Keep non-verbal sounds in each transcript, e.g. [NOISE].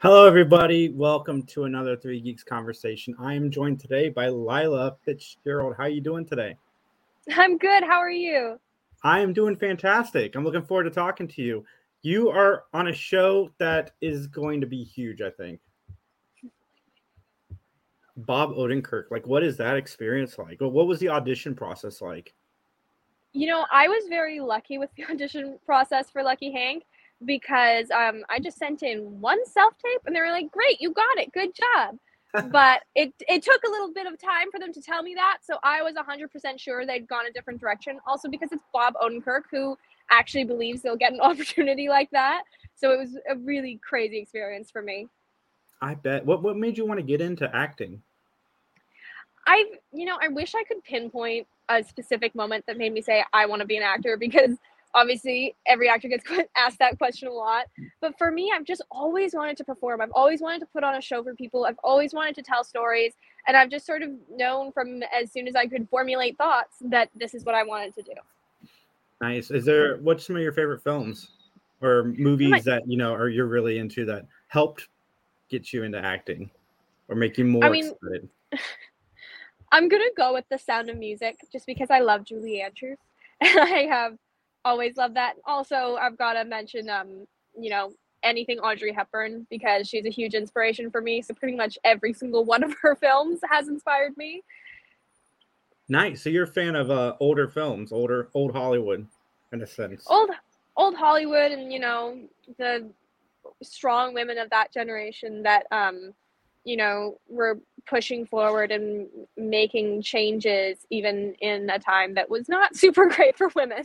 Hello, everybody. Welcome to another Three Geeks conversation. I am joined today by Lilah Fitzgerald. How are you doing today? I'm good. How are you? I am doing fantastic. I'm looking forward to talking to you. You are on a show that is going to be huge, I think. Bob Odenkirk, like, what is that experience like? What was the audition process like? You know, I was very lucky with the [LAUGHS] audition process for Lucky Hank because um, I just sent in one self tape and they were like, "Great, you got it, good job." [LAUGHS] but it it took a little bit of time for them to tell me that, so I was 100% sure they'd gone a different direction. Also because it's Bob Odenkirk who actually believes they'll get an [LAUGHS] opportunity like that, so it was a really crazy experience for me. I bet. What what made you want to get into acting? I you know I wish I could pinpoint a specific moment that made me say I want to be an actor because obviously every actor gets [LAUGHS] asked that question a lot. But for me i've just always wanted to perform. I've always wanted to put on a show for people. I've always wanted to tell stories. And i've just sort of known from as soon as i could formulate thoughts that this is what i wanted to do. Nice. Is there what's some of your favorite films or movies my, that you know are you're really into that helped get you into acting or make you more I mean, excited [LAUGHS] i'm gonna go with the sound of music just because i love julie andrews [LAUGHS] and i have always loved that. Also, I've got to mention, um, you know, anything Audrey Hepburn because she's a huge inspiration for me. So pretty much every single one of her [LAUGHS] films has inspired me. Nice. So you're a fan of uh, older films, older old Hollywood, in a sense. Old, old Hollywood, and you know the strong women of that generation that um, you know we're pushing forward and making changes even in a time that was not [LAUGHS] super great for women.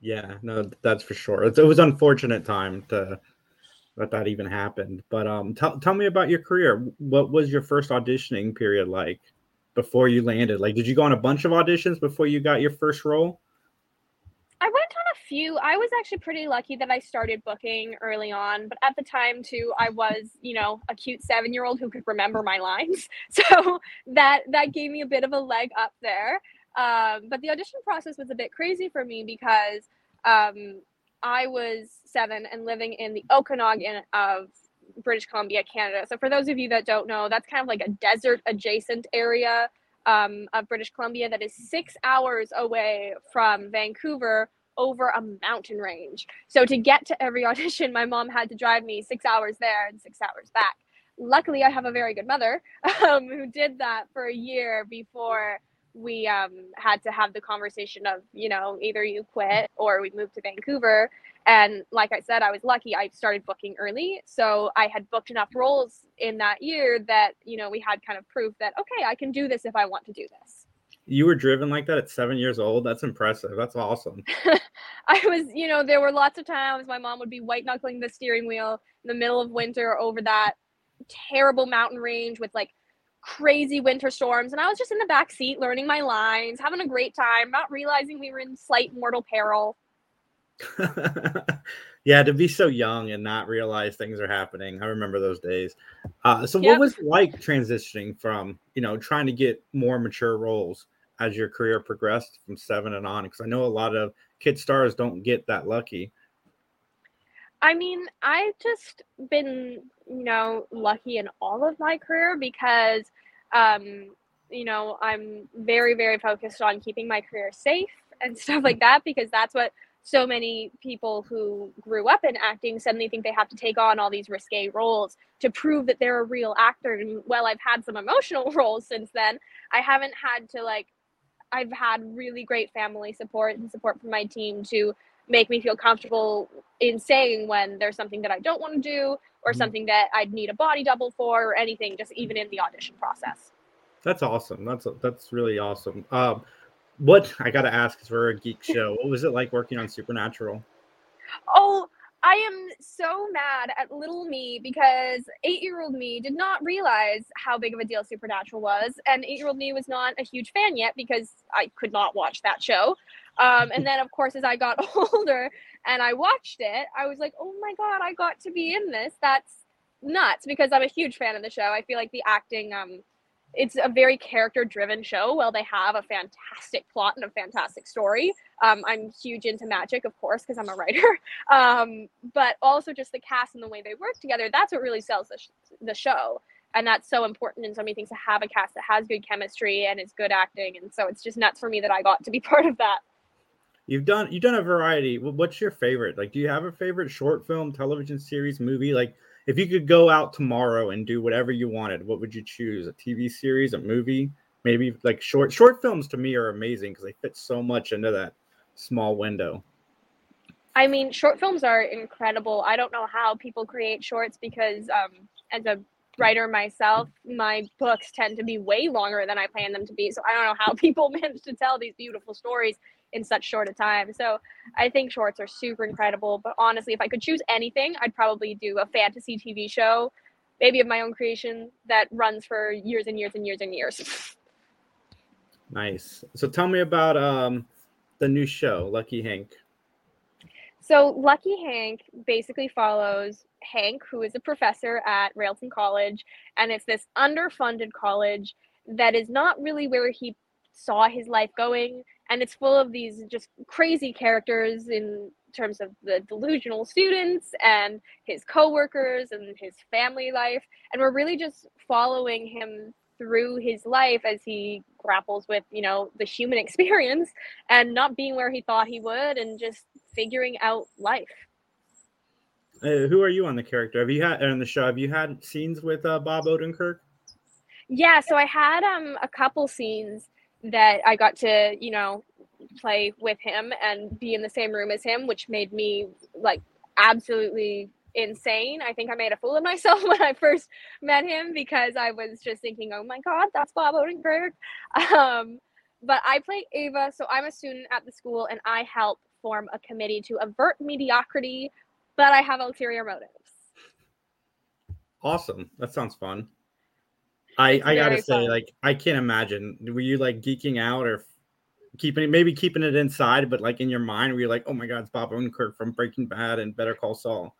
Yeah, no, that's for sure. It, it was unfortunate time to that that even happened. But um, tell tell me about your career. What was your first auditioning period like before you landed? Like, did you go on a bunch of auditions before you got your first role? I went on few. I was actually pretty lucky that I started booking early on, but at the time too, I was, you know, a cute seven year old who could remember my lines. [LAUGHS] So that that gave me a bit of a leg up there. Um, but the audition process was a bit crazy for me because um, I was seven and living in the Okanagan of British Columbia, Canada. So for those of you that don't know, that's kind of like a desert adjacent area um, of British Columbia that is six hours away from Vancouver over a mountain range. So to get to every [LAUGHS] audition, my mom had to drive me six hours there and six hours back. Luckily, I have a very good mother [LAUGHS] um, who did that for a year before we um, had to have the conversation of you know either you quit or we moved to vancouver and like i said i was lucky i started booking early so i had booked enough roles in that year that you know we had kind of proof that okay i can do this if i want to do this you were driven like that at seven years old that's impressive that's awesome [LAUGHS] i was you know there were lots of times my mom would be white knuckling the steering wheel in the middle of winter over that terrible mountain range with like crazy winter storms and I was just in the back seat learning my lines, having a great time, not realizing we were in slight mortal peril. [LAUGHS] yeah, to be so young and not realize things are happening. I remember those days. Uh, so, yep. what was it like transitioning from, you know, trying to get more mature roles as your career progressed from seven and on? Because I know a lot of kid stars don't get that lucky. I mean, I've just been, you know, lucky in all of my career because, um, you know, I'm very, very focused on keeping my career safe and [LAUGHS] stuff like that because that's what so many people who grew up in acting suddenly think they have to take on all these risque roles to prove that they're a real actor. And well, I've had some emotional [LAUGHS] roles since then. I haven't had to like, I've had really great family support and support from my team to make me feel comfortable in saying when there's something that I don't want to do or mm-hmm. something that I'd need a body double for or anything, just even in the audition process. That's awesome. That's that's really awesome. Um, what I got to ask is for a geek show. What was it like working on Supernatural? Oh, I am so mad at little me because eight year old me did not realize how big of a deal Supernatural was. And eight year old me was not a huge fan yet because I could not watch that show. Um, and then, of course, as I got [LAUGHS] older and I watched it, I was like, oh my God, I got to be in this. That's nuts because I'm a huge fan of the show. I feel like the acting um, it's a very character driven show. While they have a fantastic plot and a fantastic story, um, I'm huge into magic, of course, because I'm a writer. [LAUGHS] Um, but also just the cast and the way they work together. That's what really sells the, sh- the show. And that's so important in so many things to have a cast that has good chemistry and is good acting. And so it's just nuts for me that I got to be [LAUGHS] part of that. You've done you've done a variety. What's your favorite? Like, do you have a favorite short film, television series, movie? Like, if you could go out tomorrow and do whatever you wanted, what would you choose? A TV series, a movie, maybe like short short films to me are amazing because they fit so much into that small window. I mean, short films are incredible. I don't know how people create shorts because um, as a writer myself, my books tend to be way longer than I plan them to be. So I don't know how [LAUGHS] people manage to tell these beautiful stories in such short a time. So I think shorts are super incredible. But honestly, if I could choose anything, I'd probably do a fantasy TV show, maybe of my own creation that runs for years and years and years and years. Nice. So tell me about um, the new show, Lucky Hank. So Lucky Hank basically follows Hank, who is a professor at Railton College, and it's this underfunded college that is not really where he saw his life going and it's full of these just crazy characters in terms of the delusional students and his coworkers and his family life and we're really just following him through his life as he grapples with you know the human [LAUGHS] experience and not being where he thought he would and just figuring out life. Uh, who are you on the character? Have you had on the show have you had scenes with uh, bob odenkirk? Yeah so i had um a couple scenes that I got to, you know, play with him and be in the same room as him, which made me like absolutely insane. I think I made a fool of myself [LAUGHS] when I first met him because I was just thinking, oh my God, that's Bob Odenkirk. [LAUGHS] Um, but I play Ava, so I'm a student at the school and I help form a committee to avert mediocrity, but I have ulterior motives. Awesome. That sounds fun. I I gotta say, fun. like, I can't imagine. Were you like geeking out or keeping it, maybe keeping it inside, but like in your mind, were you like, oh my god, it's Bob Odenkirk from Breaking Bad and Better Call Saul?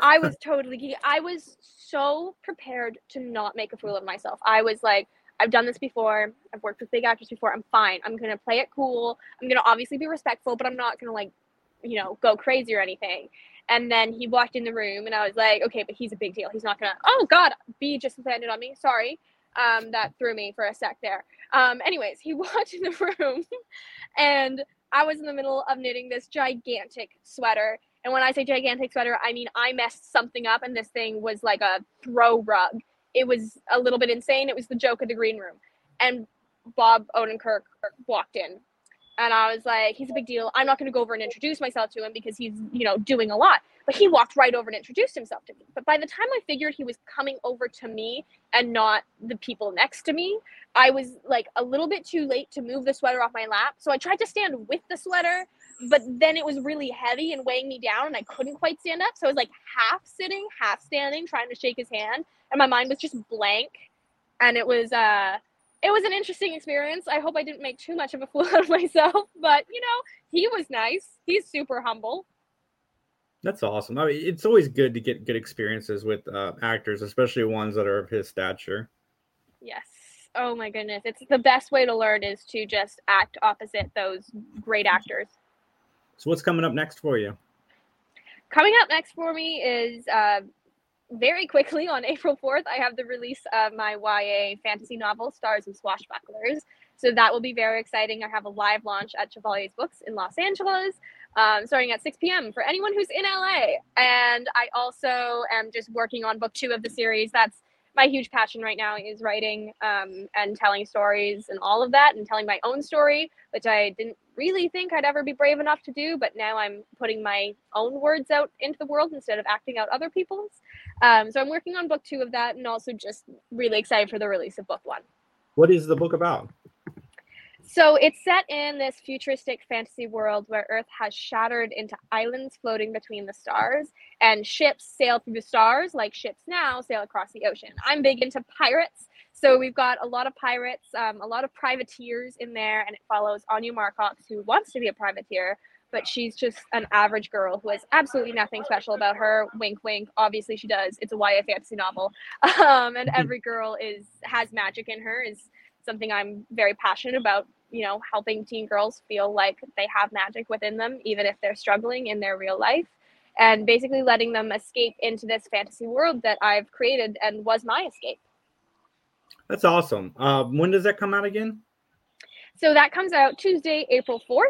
I was totally geeky. I was so prepared to not make a fool of myself. I was like, I've done this before. I've worked with big actors before. I'm fine. I'm gonna play it cool. I'm gonna obviously be respectful, but I'm not gonna like, you know, go crazy or anything. And then he walked in the room, and I was like, okay, but he's a big deal. He's not gonna. Oh God, B just landed on me. Sorry. Um, that threw me for a sec there. Um, anyways, he [LAUGHS] walked in the room, and I was in the middle of knitting this gigantic sweater. And when I say gigantic sweater, I mean I messed something up, and this thing was like a throw rug. It was a little bit insane. It was the joke of the green room. And Bob Odenkirk walked in and I was like, he's a big deal. I'm not going to go over and introduce myself to him because he's, you know, doing a lot. But he walked right over and introduced himself to me. But by the time I figured he was coming over to me and not the people next to me, I was like a little bit too late to move the sweater off my lap. So I tried to stand with the sweater, but then it was really heavy and weighing me down and I couldn't quite stand up. So I was like half sitting, half standing, trying to shake his hand. And my mind was just blank. And it was, uh, it was an interesting experience. I hope I didn't make too much of a fool [LAUGHS] out of myself, but you know, he was nice. He's super humble. That's awesome. I mean, it's always good to get good experiences with uh, actors, especially ones that are of his stature. Yes. Oh my goodness. It's the best way to learn is to just act opposite those great actors. So, what's coming up next for you? Coming up next for me is uh, very quickly on [LAUGHS] April 4th, I have the release of my YA fantasy novel, Stars and Swashbucklers. So that will be very exciting. I have a live launch at Chevalier's Books in Los Angeles, um, starting at 6 p.m. for anyone who's in LA. And I also am just working on book two of the series. That's my huge passion right now is writing um, and telling stories and all of that and telling my own story, which I didn't really think I'd ever be brave enough to do, but now I'm putting my own words out into the world instead of acting out other people's. Um, so I'm working on book two of that and also just really excited for the release of book one. What is the book about? So it's set in this futuristic fantasy world where Earth has shattered into islands floating between the stars, and ships sail through the stars like ships now sail across the ocean. I'm big into pirates, so we've got a lot of pirates, um, a lot of privateers in there, and it follows Anya Marcox, who wants to be a privateer, but she's just an average girl who has absolutely nothing special about her. Wink, wink. Obviously, she does. It's a YA fantasy novel, [LAUGHS] um, and every girl is has magic in her. Is something I'm very passionate about. You know, helping teen girls feel like they have magic within them, even if they're struggling in their real life, and basically letting them escape into this fantasy world that I've created and was my escape. That's awesome. Uh, when does that come out again? So that comes out Tuesday, April 4th.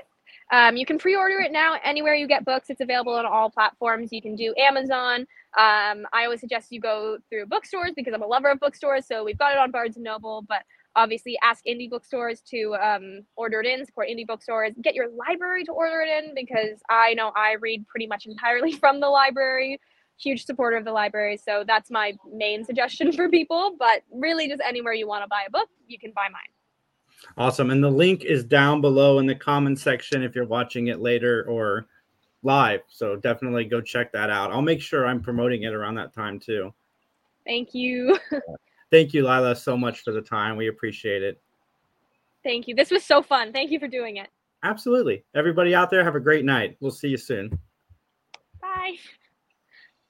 Um, you can pre-order it now anywhere you get books. It's available on all platforms. You can do Amazon. Um, I always suggest you go through bookstores because I'm a lover of bookstores. So we've got it on Barnes and Noble, but obviously ask indie bookstores to um, order it in, support indie bookstores. Get your library to order it in because I know I read pretty much entirely [LAUGHS] from the library. Huge supporter of the library, so that's my main suggestion [LAUGHS] for people. But really, just anywhere you want to buy a book, you can buy mine. Awesome. And the link is down below in the comment section if you're watching it later or live. So definitely go check that out. I'll make sure I'm promoting it around that time too. Thank you. [LAUGHS] Thank you, Lilah, so much for the time. We appreciate it. Thank you. This was so fun. Thank you for doing it. Absolutely. Everybody out there, have a great night. We'll see you soon. Bye.